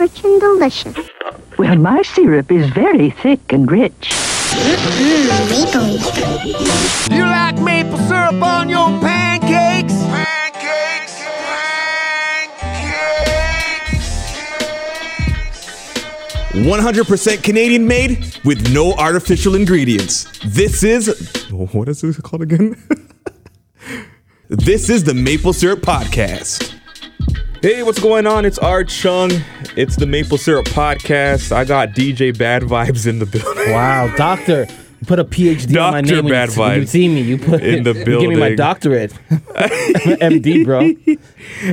rich and delicious. Well, my syrup is very thick and rich. Maple Leaf. You like maple syrup on your pancakes? Pancakes, pancakes? 100% Canadian made with no artificial ingredients. This is what is this called again? this is the Maple Syrup Podcast. Hey, what's going on? It's R Chung. It's the Maple Syrup Podcast. I got DJ Bad Vibes in the building. Wow, doctor. You put a PhD on my Dr. name when Bad you, when you Vibes see me. You put in the you give me my doctorate, MD, bro.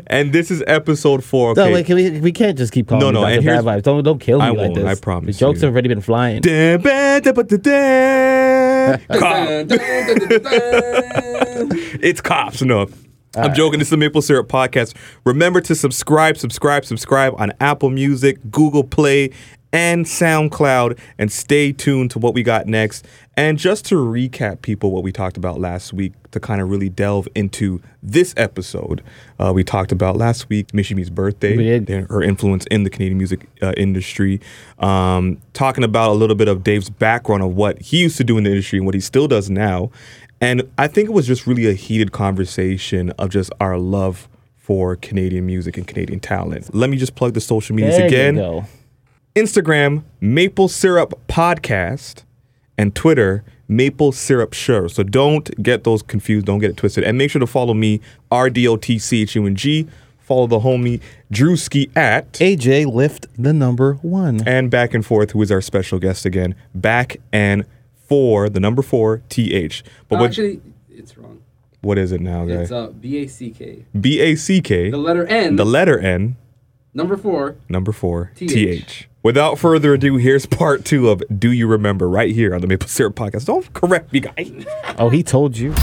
And this is episode four. No, wait, can we, we can't just keep calling No, me no, Dr. Bad Vibes. Don't don't kill me I like won't, this. I promise The jokes you. have already been flying. Da- ba- da- ba- da- da. Cop. it's cops. No. I'm joking. This is the Maple Syrup Podcast. Remember to subscribe, subscribe, subscribe on Apple Music, Google Play, and SoundCloud. And stay tuned to what we got next. And just to recap, people, what we talked about last week to kind of really delve into this episode, uh, we talked about last week Michie Mee's birthday, We did. and her influence in the Canadian music uh, industry. Um, talking about a little bit of Dave's background of what he used to do in the industry and what he still does now. And I think it was just really a heated conversation of just our love for Canadian music and Canadian talent. Let me just plug the social medias There again. Instagram, Maple Syrup Podcast, and Twitter, Maple Syrup Sure. So don't get those confused. Don't get it twisted. And make sure to follow me, R-D-O-T-C-H-U-N-G. Follow the homie, Drewski at, AJ lift the number one. and back and forth, who is our special guest again. Back and for the number four, T-H. But Oh, what, actually, it's wrong. what is it now, guys? It's guy? uh, B A C K. B-A-C-K. The letter N. The letter N. number four. Number four, TH. TH. Without further ado, here's part two of Do You Remember right here on the Maple Syrup Podcast. Don't correct me, guys. Oh, he told you.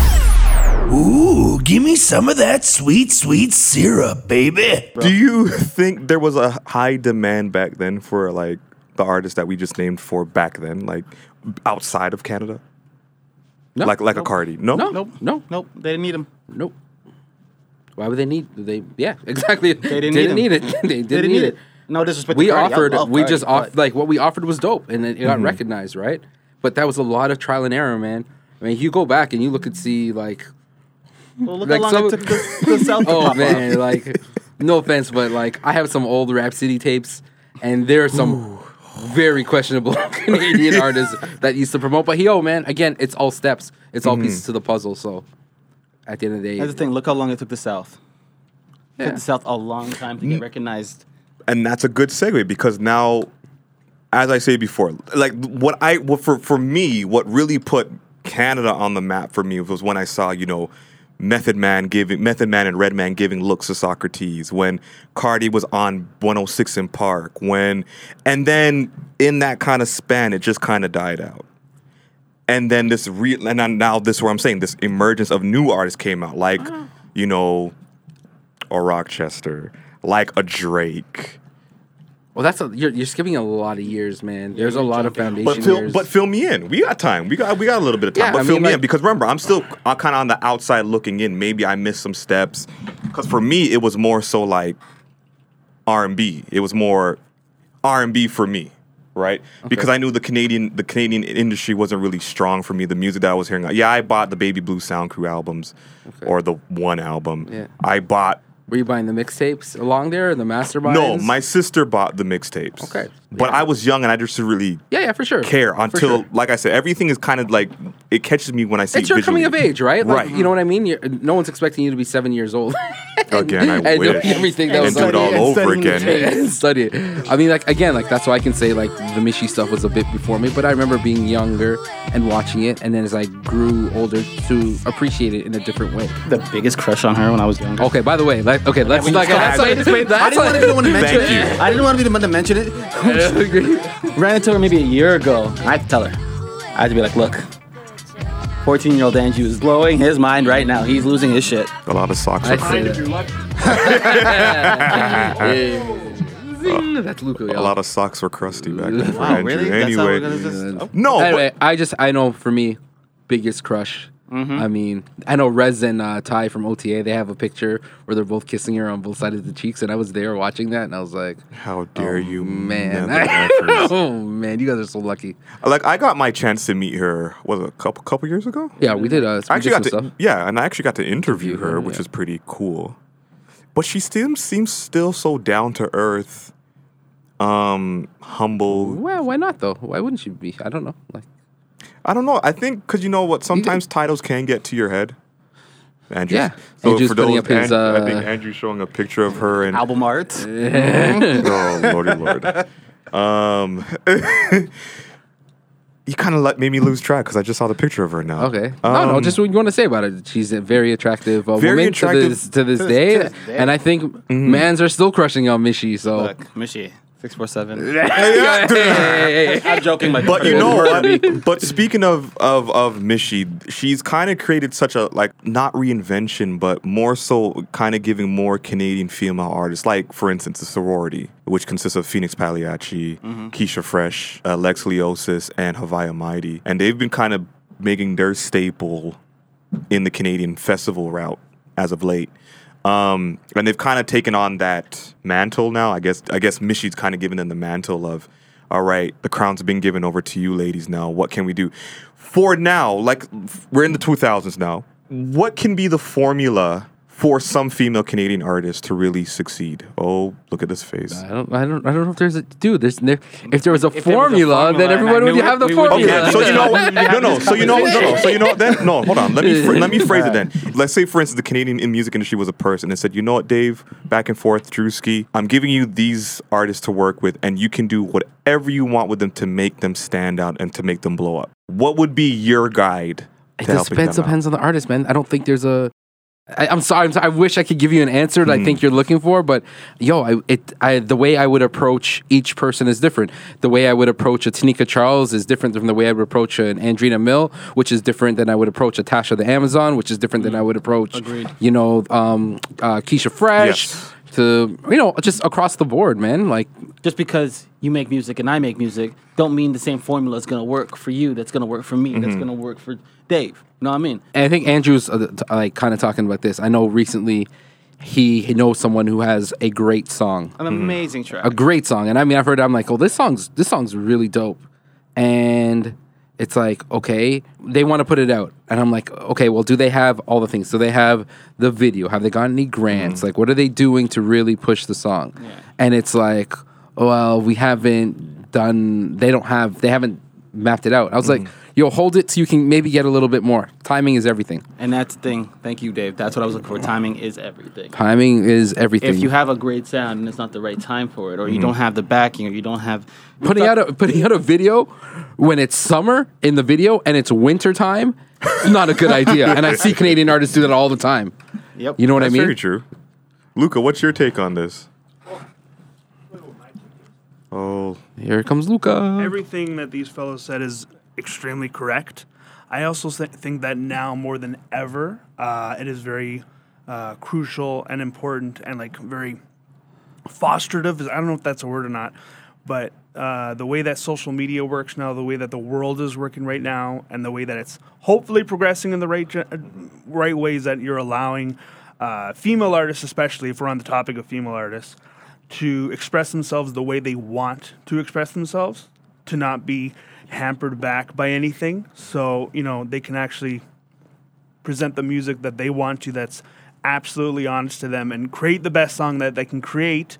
Ooh, give me some of that sweet, sweet syrup, baby. Do you think there was a high demand back then for like the artists that we just named for back then, like outside of Canada? No, like like no. a Cardi? No? No, Nope. no, Nope. They didn't need him. nope. Why would they need? They yeah, exactly. They didn't didn't need need it. they didn't, need it. No disrespect. We Cardi. Offered. We Cardi, just off like what we offered was dope, and it, it Mm-hmm. got recognized, right? But that was a lot of trial and error, man. I mean, you go back and you look and see like Well, look like how long some- it took the, the South Oh man, like no offense, but like I have some old Rap City tapes, and there are some very questionable Canadian artists that used to promote. But yo, man, again, it's all steps. It's all pieces mm-hmm. to the puzzle. So at the end of the day, That's the thing. Look how long it took the South. It Yeah. took the South a long time to get recognized. And that's a good segue because now, as I say before, like what I what for for me, what really put Canada on the map for me was when I saw you know. Method Man giving Method Man and Redman giving looks to Saukrates when Cardi was on 106 in Park when and then in that kind of span it just kind of died out. And then this re and now this is where I'm saying this emergence of new artists came out like uh-huh. you know a Rochester like a Drake well, that's a, you're, you're skipping a lot of years, man. There's a lot of foundation But fill, years. but fill me in. We got time. We got we got a little bit of time. Yeah, but I fill mean, me in because remember, I'm still I'm uh, kind of on the outside looking in. Maybe I missed some steps. Because for me, it was more so like R and B. It was more R and B for me, right? Because I knew the Canadian the Canadian industry wasn't really strong for me. The music that I was hearing, yeah, I bought the Baby Blue Sound Crew albums, or the one album. Yeah. I bought. Were you buying the mixtapes along there, or the masterminds? No, my sister bought the mixtapes. Okay. But I was young and I just really yeah, yeah, for sure. care until, sure. like I said, everything is kind of like it catches me when I see. it's your coming of age, right? Like, right. You know what I mean? You're, no one's expecting you to be seven years old. Again, I and wish. everything that and was do it on- all and over again. and study it. I mean, like again, like that's why I can say like the Michie stuff was a bit before me, but I remember being younger and watching it, and then as I grew older, to appreciate it in a different way. The biggest crush on her when I was younger. Okay, by the way, like okay, let's we like just that's gotta like, say this, wait, I didn't want to be the one to mention Thank it. you. I didn't want to be the one to mention it. Ran into her maybe a year ago. I had to tell her. I had to be like, look, 14 year old Angie is blowing his mind right now. He's losing his shit. A lot of socks. I'd are say cr- that. Zing, that's Luca. a lot of socks were crusty back then. For Wow, Andrew. really? That's how we're Anyway, gonna just. no, Anyway, I just I know for me, biggest crush I mean, I know Rez and uh, Ty from OTA. They have a picture where they're both kissing her on both sides of the cheeks, and I was there watching that, and I was like, How dare you, man, oh man, you guys are so lucky. like I got my chance to meet her. Was it a couple couple years ago? Yeah, we did. Uh, I actually got to stuff. yeah, and I actually got to interview her, which yeah. is pretty cool. But she still seems still so down to earth, um, humble. Well, why not though? Why wouldn't she be? I don't know. Like, I don't know. I think because you know what, sometimes titles can get to your head. Andrew. Yeah. Andrew's putting up his, I think uh, Andrew's showing a picture of her and Album art. oh lordy lord. Um, you kind of let made me lose track because I just saw the picture of her now. okay, no, no, Um, just what you want to say about it. She's a very attractive uh, Very woman attractive- to this to this, to this- day, to this day. and I think mans are still crushing on Michie. So. Look, Michie, six four seven. Hey, hey, hey, hey. I'm joking, my But you know Murder what? But speaking of of of Michie, she's kind of created such a like not reinvention, but more so kind of giving more Canadian female artists, like for instance, the sorority, which consists of Phoenix Pagliacci, Keysha Freshh, uh, Lex Leosis, and Haviah Mighty, and they've been kind of making their staple in the Canadian festival route as of late. Um, and they've kind of taken on that mantle now. I guess I guess Michie's kind of given them the mantle of, all right, the crown's been given over to you, ladies. Now, what can we do? For now, like we're in the 2000s now. What can be the formula for some female Canadian artists to really succeed? Oh, look at this face. I don't, I don't, I don't know if there's a dude. There's ne- if there was a, there was a formula, formula then everyone would knew have it, the we formula. Okay, so you know, no, no. So you know, no, no. So you know, then no. Hold on. Let me fr- let me phrase it then. Let's say, for instance, the Canadian in music industry was a person and said, you know what, Dave, back and forth, Drewski, I'm giving you these artists to work with, and you can do whatever you want with them to make them stand out and to make them blow up. What would be your guide? It to helping depends, them out? depends on the artist, man. I don't think there's a. I, I'm sorry. Sorry. I wish I could give you an answer that I Hmm. think you're looking for, but yo, I, it, I, the way I would approach each person is different. The way I would approach a Tanika Charles is different from the way I would approach an Andreena Mill, which is different than I would approach a Tasha the Amazon, which is different than I would approach, you know, um, uh, Keysha Freshh. Yes. To you know, just across the board, man. Like just because you make music and I make music, don't mean the same formula is gonna work for you. That's gonna work for me. Mm-hmm. That's gonna work for Dave. You know what I mean? And I think Andrew's uh, t- like kind of talking about this. I know recently he, he knows someone who has a great song, An amazing track. a great song. And I mean, I've heard. it, I'm like, oh, this song's this song's really dope. And it's like, okay, they want to put it out, and I'm like, okay, well, do they have all the things? Do they have the video? Have they got any grants? Mm-hmm. Like, what are they doing to really push the song? And it's like, well, we haven't done. They don't have. They haven't mapped it out. I was like, mm-hmm. Yo, hold it so you can maybe get a little bit more. Timing is everything. and that's the thing. Thank you, Dave. That's what I was looking for. Timing is everything. Timing is everything. If you have a great sound and it's not the right time for it, or you mm-hmm. don't have the backing, or you don't have putting out a putting out a video when it's summer in the video and it's winter time, it's not a good idea. And I see Canadian artists do that all the time. Yep. You know what That's I mean? very true. Luca, what's your take on this? Oh, Here comes Luca. Everything that these fellows said is extremely correct. I also think that now more than ever, uh, it is very uh, crucial and important and like very fosterative. I don't know if that's a word or not, but uh, the way that social media works now, the way that the world is working right now, and the way that it's hopefully progressing in the right uh, right ways that you're allowing uh, female artists, especially if we're on the topic of female artists, to express themselves the way they want to express themselves, to not be hampered back by anything. So you know they can actually present the music that they want to that's absolutely honest to them and create the best song that they can create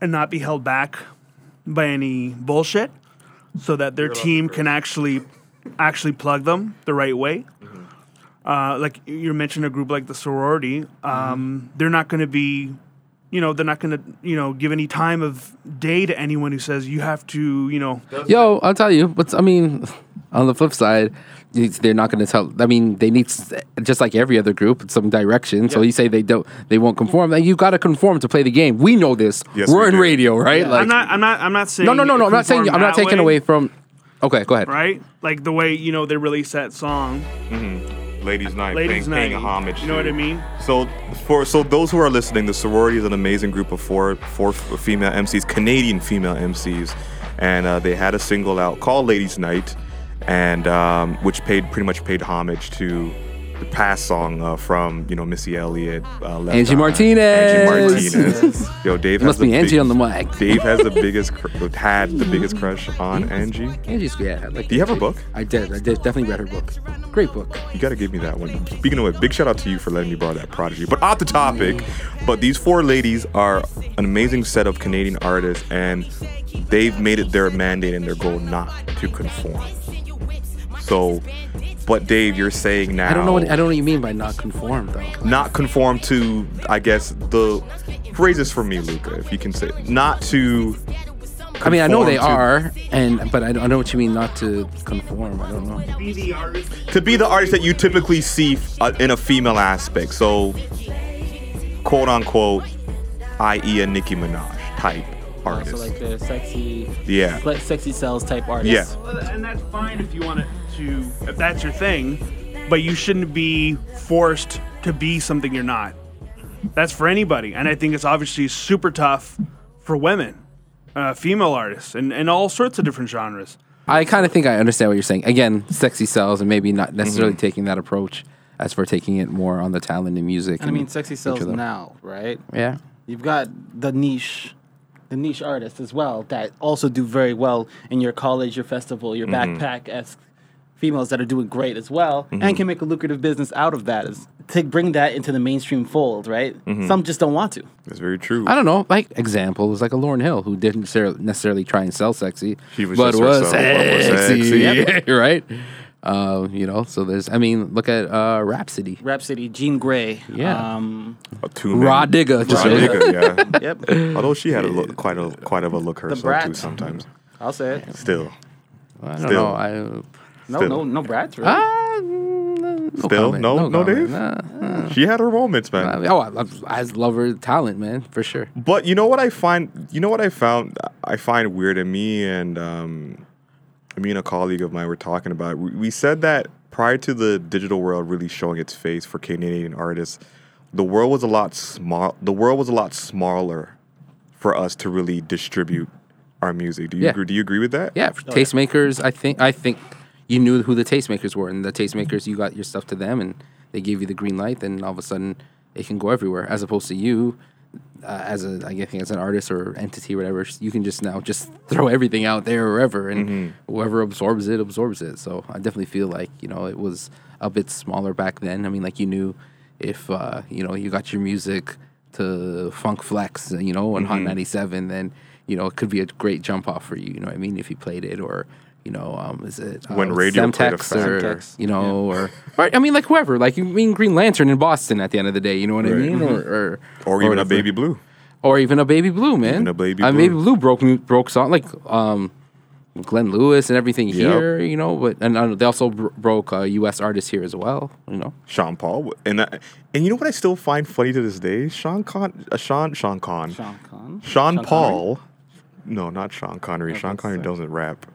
and not be held back by any bullshit so that their team can actually actually plug them the right way. Uh, like you mentioned a group like the sorority. Um, they're not going to be you know they're not going to you know give any time of day to anyone who says you have to you know Yo, I'll tell you. But I mean, on the flip side, they're not going to tell. I mean, they need just like every other group some direction. So you say they don't, they won't conform. And you got to conform to play the game. We know this. Yes, We're we in do. radio, right? Like, i'm not i'm not i'm not saying no, no, no, no. I'm not saying. I'm not taking way, away from. Okay, go ahead. right like the way you know they released that song mm-hmm. Ladies' night, ladies paying, night paying homage. you know what i mean So for so those who are listening, the sorority is an amazing group of four four female MCs, Canadian female MCs, and uh, they had a single out called "Ladies Night." and um, which paid pretty much paid homage to the past song uh, from you know Missy Elliott, uh, Angie Eye, Martinez. Angie Martinez. Yo, Dave Must has be Angie big- on the mic. Dave has the biggest cr- had the biggest crush on Angie. Angie's yeah. I Like Do you have her book? I did. I did. Definitely read her book. Great book. You gotta give me that one. Speaking of it, big shout out to you for letting me borrow that prodigy. But off the topic, but these four ladies are an amazing set of Canadian artists, and they've made it their mandate and their goal not to conform. So, but Dave, you're saying now I don't know what I don't know what you mean by not conform though. not conform to, I guess the phrases for me, Luca, if you can say, not to. I mean, I know they to- are, and but I don't I know what you mean not to conform. I don't know. Be the artist. to be the artist that you typically see uh, in a female aspect. So, quote unquote, i.e., a Nicki Minaj type artist. Also like the sexy, yeah. like sexy cells type artist. Yeah. And that's fine if you want it to, if that's your thing, but you shouldn't be forced to be something you're not. That's for anybody. And I think it's obviously super tough for women, uh, female artists, and, and all sorts of different genres. I kind of think I understand what you're saying. Again, sexy sells, and maybe not necessarily Mm-hmm. taking that approach as for taking it more on the talent and music. And I mean, sexy each sells now, right? Yeah. You've got the niche, the niche artists as well that also do very well in your college, your festival, your Mm-hmm. backpack esque females that are doing great as well and can make a lucrative business out of that. Is to bring that into the mainstream fold, right? Mm-hmm. Some just don't want to. That's very true. I don't know, like example examples like a Lauryn Hill who didn't necessarily, necessarily try and sell sexy, She was but just was herself, but was sexy, sexy. right? Uh, you know, so there's, I mean, look at uh, Rhapsody, Rhapsody, Jean Grae. Yeah. Um, A two Rah Digga, just Rah really- Digga, yeah. yep. Although she had a look, quite a quite of a look herself too. Sometimes, I'll say it. still, I don't Still. know. I No, Still. no, no brats, really. mm, no Still? comment, No- no, comment. Dave? Nah, she had her moments, man. uh, oh, I, I love her talent, man, for sure. But you know what I find? You know what I found? I find weird. And me and um, me and a colleague of mine were talking about. it. We, we said that prior to the digital world really showing its face for Canadian artists, the world was a lot small. The world was a lot smaller for us to really distribute our music. Do you Yeah. agree? Do you agree with that? Yeah, for oh, tastemakers, I think I think you knew who the tastemakers were, and the tastemakers, you got your stuff to them, and they gave you the green light. Then all of a sudden, it can go everywhere. As opposed to you, uh, as a I think as an artist or entity, or whatever, you can just now just throw everything out there wherever, and whoever absorbs it absorbs it. So I definitely feel like you know it was a bit smaller back then. I mean, like you knew if uh, you know you got your music to Funk Flex, you know, on Hot 97, then you know it could be a great jump off for you. You know what I mean? If you played it, or you know, um, is it uh, When radio Semtex fact. or Semtex, you know, or, or I mean, like whoever, like you mean Green Lantern in Boston at the end of the day. You know what I Right. mean? Or or, Or even a baby blue. or even a Baby Blue, man. Even a Baby Uh, Blue. Baby Blue broke broke song like um. Glenn Lewis and everything here, you know, but and uh, they also bro- broke uh, U.S. artists here as well, you know. Sean Paul, and that, and you know what I still find funny to this day? Sean Con, uh, Sean Sean Con, Sean Conn. Sean, Sean Paul. No, not Sean Connery. Sean that's Connery right. doesn't rap.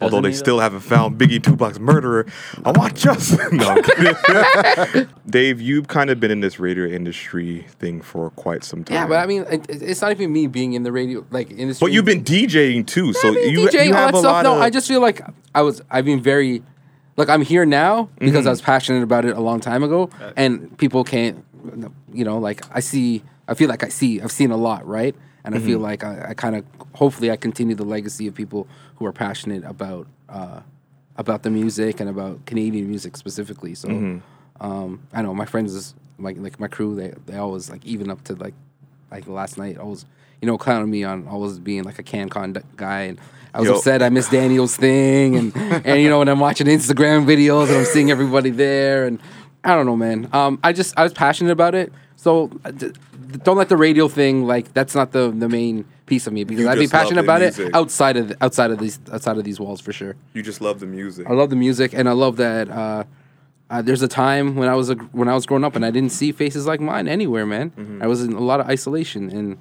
Although they still haven't found Biggie Tupac's murderer. I want justice. no, Dave, you've kind of been in this radio industry thing for quite some time. Yeah, but I mean, it, it- it's not even me being in the radio like industry. But you've been DJing too, so I mean, you, DJing, you all have that a stuff. lot No, of. I just feel like I was. I've been very, like I'm here now because Mm-hmm. I was passionate about it a long time ago, and people can't, you know, like I see. I feel like I see. I've seen a lot, right? And I Mm-hmm. feel like I, I kind of, hopefully, I continue the legacy of people who are passionate about, uh, about the music and about Canadian music specifically. So, Mm-hmm. um, I know my friends, is, like like my crew, they they always like even up to like like last night, always you know clowning me on always being like a CanCon d- guy, and I was Yo. upset I missed Daniel's thing, and and you know when I'm watching Instagram videos and I'm seeing everybody there, and I don't know, man. Um, I just I was passionate about it, so uh, d- don't let the radio thing like that's not the the main piece of me because You I'd be just love passionate the about it outside of the, outside of these outside of these walls for sure. you just love the music. I love the music, and I love that. Uh, uh, there's a time when I was a, when I was growing up, and I didn't see faces like mine anywhere, man. Mm-hmm. I was in a lot of isolation, and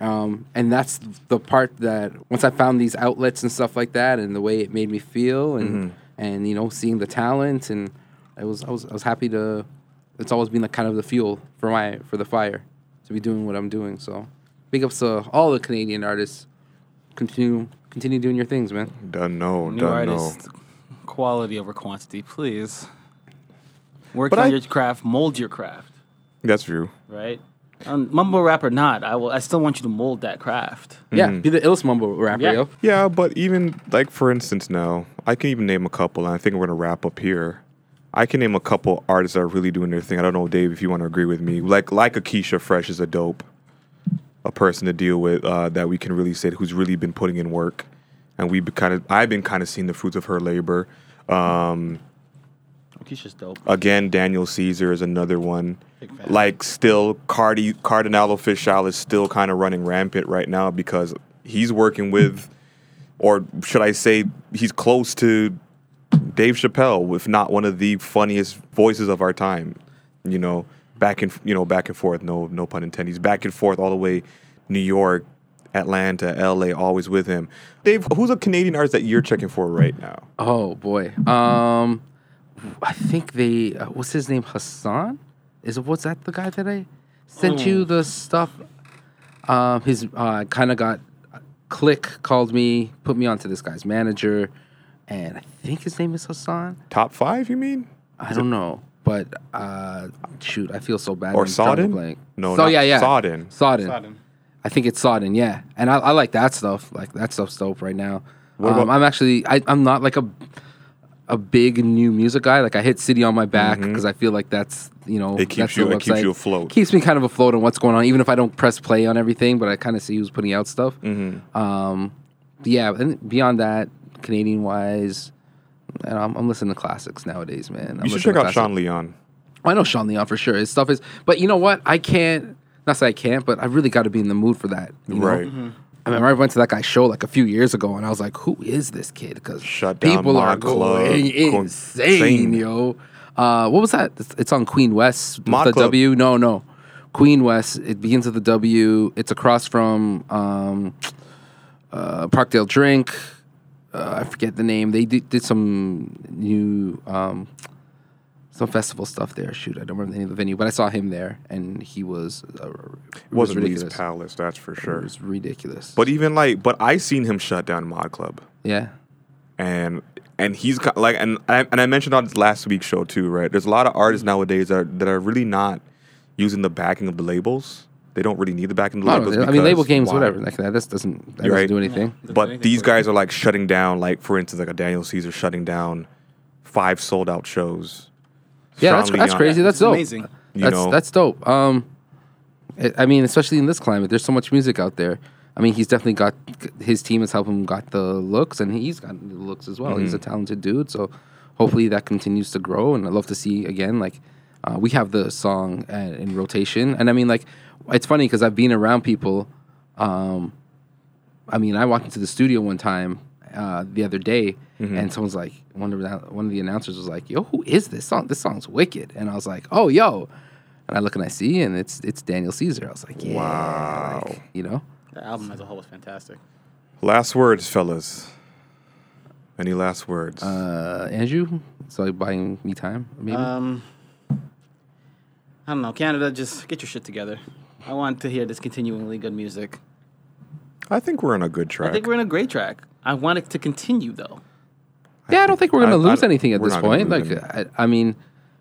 um, and that's the part that once I found these outlets and stuff like that, and the way it made me feel, and Mm-hmm. and you know seeing the talent, and I was I was I was happy to. It's always been like kind of the fuel for my for the fire to be doing what I'm doing. So big ups to all the Canadian artists. Continue continue doing your things, man. Done no, New done artist quality over quantity, please. Work But on I- your craft, mold your craft, That's true. right? Um, mumble rap or not, I will. I still want you to mold that craft. Yeah, be the illest mumble rapper, Yeah. yo. Yeah, but even like for instance, now I can even name a couple, and I think we're gonna wrap up here. I can name a couple artists that are really doing their thing. I don't know, Dave, if you want to agree with me. Like like Akeisha Fresh is a dope, a person to deal with uh, that we can really say who's really been putting in work, and we've kind of I've been kind of seeing the fruits of her labor. Um, Keysha's dope. again, Daniel Caesar is another one. Like still, Cardi Kardinal Offishall is still kind of running rampant right now because he's working with, or should I say, he's close to Dave Chappelle, if not one of the funniest voices of our time. You know, back and you know back and forth. No, no pun intended. He's back and forth all the way, New York, Atlanta, L.A. Always with him. Dave, who's a Canadian artist that you're checking for right now? Oh boy. Um, I think they. Uh, what's his name? Hassan. Is it? Was that the guy that I sent you the stuff? Um, his uh, kind of got Click called me, put me onto this guy's manager, and I think his name is Hassan. Top five, you mean? I don't know, but uh, shoot, I feel so bad. Or I'm Sodden? blank. No, so not yeah, yeah, Sodden. Sodden. Sodden. I think it's Sodden, yeah, and I, I like that stuff. Like that stuff's dope right now. What Um, about- I'm actually I, I'm not like a a big new music guy. Like I hit City on my back because I feel like that's you know Mm-hmm. It keeps that's you- it keeps you afloat. Keeps me kind of afloat on what's going on, even if I don't press play on everything. But I kind of see who's putting out stuff. Mm-hmm. Um, yeah, and beyond that, Canadian wise, and I'm, I'm listening to classics nowadays, man. I'm You should check out Sean Leon. I know Sean Leon for sure. His stuff is, but you know what? I can't. Not say I can't, but I really got to be in the mood for that. you know? Right. I mean, I went to that guy's show like a few years ago, and I was like, "Who is this kid?" Because people are Club, going going insane, insane. yo. Uh, what was that? It's, it's on Queen West. Mod the Club. W? No, no. Queen West. It begins with the W. It's across from um, uh, Parkdale Drink. Uh, I forget the name. They did, did some new um, some festival stuff there. Shoot, I don't remember the name of the venue, but I saw him there, and he was uh, it It wasn't Lee's ridiculous. Palace, that's for It sure. was ridiculous. But even like, but I seen him shut down Mod Club, yeah, and and he's got like, and I, and I mentioned on last week's show too, right? There's a lot of artists nowadays that are, that are really not using the backing of the labels. They don't really need the backing of the I, labels. I mean, label games, why? whatever. Like that, this doesn't that doesn't right. do anything. But these guys are like shutting down, like for instance, like a Daniel Caesar shutting down five sold out shows. Yeah, that's, that's crazy. That's It's dope. amazing. You That's know? that's dope. Um, it, I mean, especially in this climate, there's so much music out there. I mean, he's definitely got his team has helped him got the looks, and he's got the looks as well. He's Mm-hmm. a talented dude, so hopefully that continues to grow. And I'd love to see again, like uh, we have the song uh, in rotation, and I mean, like it's funny because I've been around people. Um, I mean, I walked into the studio one time uh, the other day, Mm-hmm. and someone's like, one of the, one of the announcers was like, "Yo, who is this song? This song's wicked." And I was like, "Oh, yo," and I look and I see, and it's it's Daniel Caesar. I was like, "Yeah, Wow. like, you know." The album as a whole was fantastic. Last words, fellas. Any last words? Uh, Andrew, so like buying me time, maybe. Um, I don't know, Canada. Just get your shit together. I want to hear this continually good music. I think we're on a good track. I think we're in a great track. I want it to continue though. yeah, I don't think we're gonna I- I- lose anything at this point. Like, I, I mean,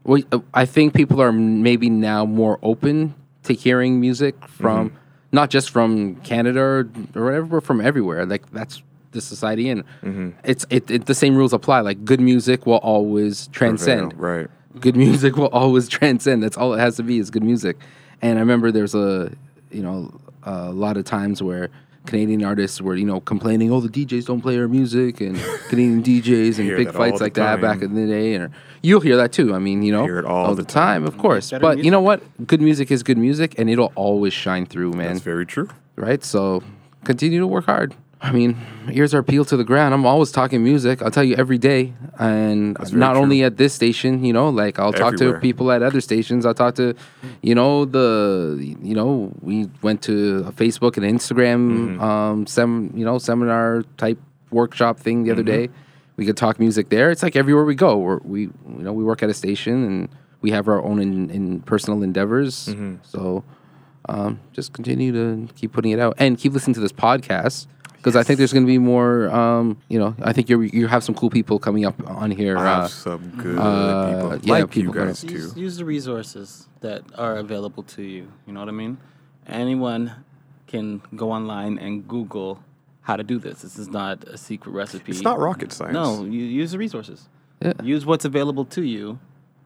we, uh, I think people are maybe now more open to hearing music from Mm-hmm. not just from Canada or, or whatever, but from everywhere. Like that's the society, and Mm-hmm. it's it, it. The same rules apply. Like good music will always transcend. Right. Good music will always transcend. That's all it has to be is good music. And I remember there's a you know a lot of times where Canadian artists were you know complaining, oh the DJs don't play our music, and Canadian DJs and big fights the like that back in the day. And you'll hear that too. I mean you know hear it all the, the time. of course. Better But you know what? Good music is good music, and it'll always shine through, man That's very true. right? So continue to work hard. I mean, ears are peeled to the ground. I'm always talking music. I'll tell you every day, and not true. only at this station. You know, like I'll talk Everywhere. to people at other stations. I'll talk to, you know, the you know we went to a Facebook and Instagram Mm-hmm. um sem you know seminar type workshop thing the other Mm-hmm. day. We could talk music there. It's like everywhere we go. We're, we you know we work at a station and we have our own in, in personal endeavors. Mm-hmm. So um, just continue to keep putting it out and keep listening to this podcast because I think there's going to be more. Um, you know, I think you you have some cool people coming up on here. I Uh, some good uh, people yeah, like people you guys too. Use, use the resources that are available to you. You know what I mean? Anyone can go online and Google how to do this. This is not a secret recipe. It's not rocket science. No, you use the resources. Yeah. Use what's available to you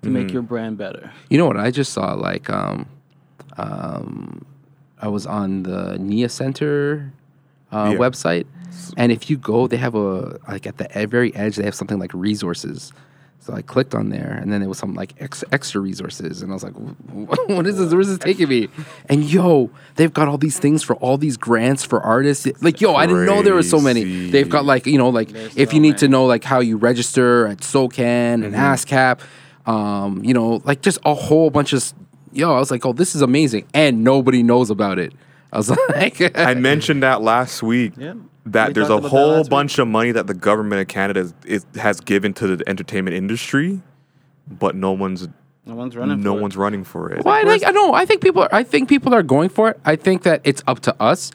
to make your brand better. You know what I just saw? Like, um, um, I was on the Nia Center uh, Yeah. website, and if you go, they have a like at the very edge, they have something like resources. So I clicked on there, and then there was some like ex- extra resources, and I was like, "What is this? Where's this taking me?" And yo, they've got all these things for all these grants for artists. Like yo, I didn't know there were so many. They've got like you know like if so you need to know like how you register at SoCan and ASCAP, um, you know, like just a whole bunch of yo. I was like, oh, this is amazing, and nobody knows about it. I was like, I mentioned that last week. Yeah. That We there's a whole last week. bunch of money that the government of Canada is, is, has given to the entertainment industry, but no one's No one's running. no for it. one's running for it. Well, I think I know. I think people. Are, I think people are going for it. I think that it's up to us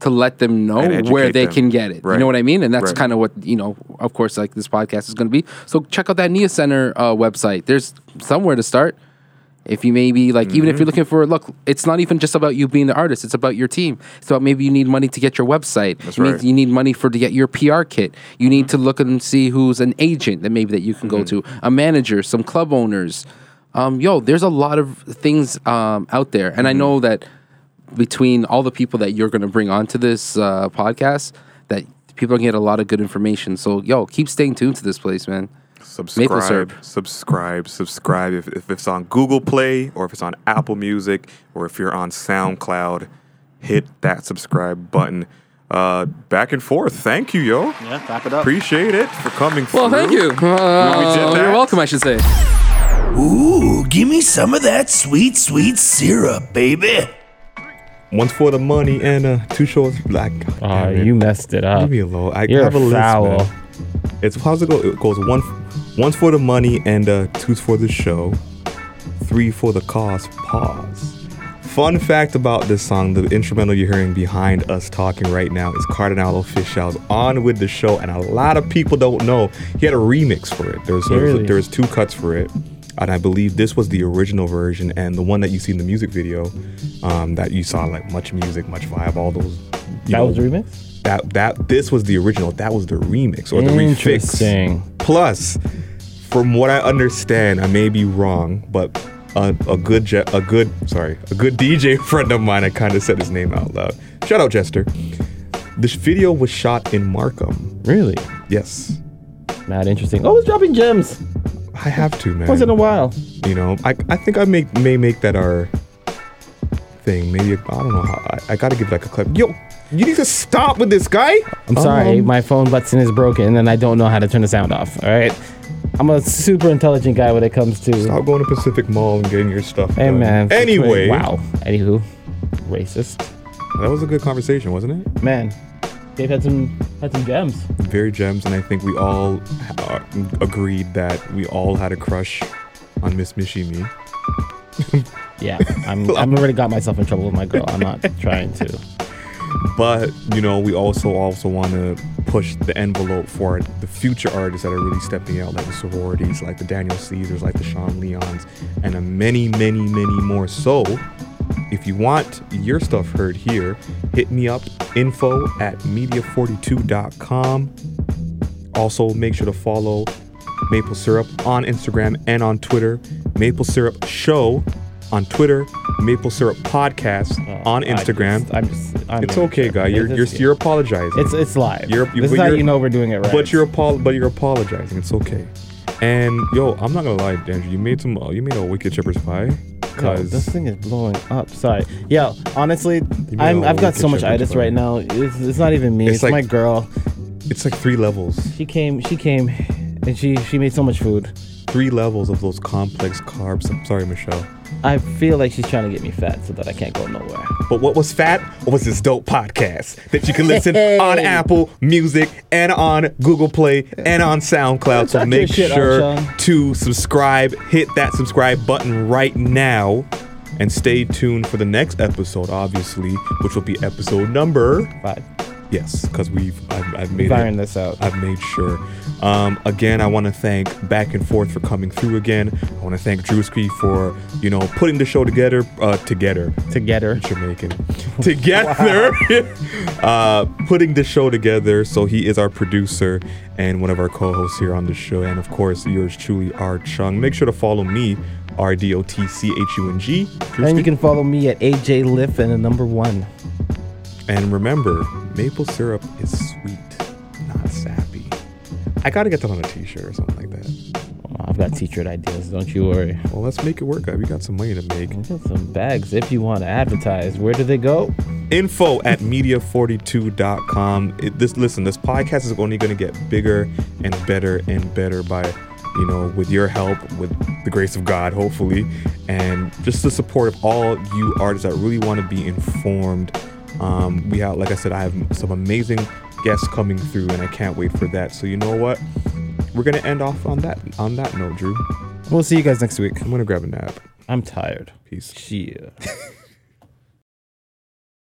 to let them know where they them. can get it. You know what I mean? And that's Right. kind of what you know. Of course, like this podcast is going to be. So check out that Nia Center uh, website. There's somewhere to start. If you maybe like, even Mm-hmm. if you're looking for look, it's not even just about you being the artist. It's about your team. It's about maybe you need money to get your website. That's you, right. need, you need money for to get your PR kit. You need to look and see who's an agent that maybe that you can go Mm-hmm. to, a manager, some club owners. Um, yo, there's a lot of things um, out there, and I Mm-hmm. know that between all the people that you're going to bring onto this uh, podcast, that people are going to get a lot of good information. So, yo, keep staying tuned to this place, man. Maple syrup. subscribe, subscribe, subscribe. If, if it's on Google Play or if it's on Apple Music or if you're on SoundCloud, hit that subscribe button. Uh, back and forth. Thank you, yo. Yeah, wrap it up. Appreciate it for coming. Well, thank you. Uh, did you're welcome, I should say. Ooh, give me some of that sweet, sweet syrup, baby. One's for the money and uh, two shows black. Oh, you messed it up. Leave me alone. I You're have a list, foul. man. It's how's it go? It goes one, one's for the money and uh, two's for the show, three for the cause. Pause. Fun fact about this song: the instrumental you're hearing behind us talking right now is Kardinal Offishall's "On with the Show," and a lot of people don't know he had a remix for it. There's Really? there's two cuts for it. And I believe this was the original version, and the one that you see in the music video, um, that you saw like much music, much vibe, all those. That know, was the remix? that that this was the original. That was the remix or the refix. Interesting. Plus, from what I understand, I may be wrong, but a, a good je- a good sorry a good DJ friend of mine. I kind of said his name out loud. Shout out Jester. This video was shot in Markham. Really? Yes, Not interesting. Oh, it's dropping gems. I have to man. Once in a while. You know, I I think I make may make that our thing. Maybe I don't know how. I, I gotta give like a clip. Yo, you need to stop with this guy. I'm sorry, Um, my phone button is broken and I don't know how to turn the sound off. All right. I'm a super intelligent guy when it comes to. Stop going to Pacific Mall and getting your stuff. Hey done. man. Anyway, Wow. Anywho, racist. that was a good conversation, wasn't it? Man, Dave had some had some gems. Very gems, and I think we all uh, agreed that we all had a crush on Miss Michie Mee. Yeah, I'm. I'm already got myself in trouble with my girl. I'm not trying to. But you know, we also also want to push the envelope for the future artists that are really stepping out, like the sororities, like the Daniel Caesars, like the Sean Leons, and a many, many, many more. So, if you want your stuff heard here, hit me up info at media42.com. Also, make sure to follow Maple Syrup on Instagram and on Twitter. Maple Syrup Show on Twitter. Maple Syrup Podcast on Oh, I Instagram. just- I'm just. I'm It's okay, guy. You're you're, you're apologizing. It's it's live. You're- you- this is how you know we're doing it right. but you're apol- but you're apologizing. It's okay. And yo, I'm not gonna lie, Andrew. You made some. uh, You made a wicked shepherd's pie. Yo, Cause this thing is blowing up. Sorry. Yeah, honestly, I'm, a I've got so much itis pie. right now. It's, it's not even me. It's It's, like- my girl. it's like three levels. She came. She came, and she she made so much food. Three levels of those complex carbs. I'm sorry, Michelle. I feel like she's trying to get me fat so that I can't go nowhere. But what was fat was this dope podcast that you can listen on Apple Music and on Google Play and on SoundCloud. So make sure to subscribe. Hit that subscribe button right now. And stay tuned for the next episode, obviously, which will be episode number Five. Yes, because we've I've, I've made it- this out. I've made sure. Um, again, I want to thank Back and Forth for coming through again. I want to thank Drewski for you know putting the show together. Uh, together, Together. Jamaican, together, uh, putting the show together. So he is our producer and one of our co-hosts here on the show, and of course yours truly, R Chung. Make sure to follow me, R D O T C H U N G. And you can follow me at AJ Liff and the number one. And remember, maple syrup is sweet. I gotta get that on a t-shirt or something like that. Oh, I've got t-shirt ideas. Don't you worry. Well, let's make it work. We got some money to make. I got some bags if you want to advertise. Where do they go? Info at media42.com. It, this listen, this podcast is only going to get bigger and better and better by, you know, with your help, with the grace of God, hopefully, and just the support of all you artists that really want to be informed. Um, we have, like I said, I have some amazing guests coming through, and I can't wait for that. So you know what? We're gonna end off on that on that note, Drew. We'll see you guys next week. I'm gonna grab a nap. I'm tired. Peace. Yeah.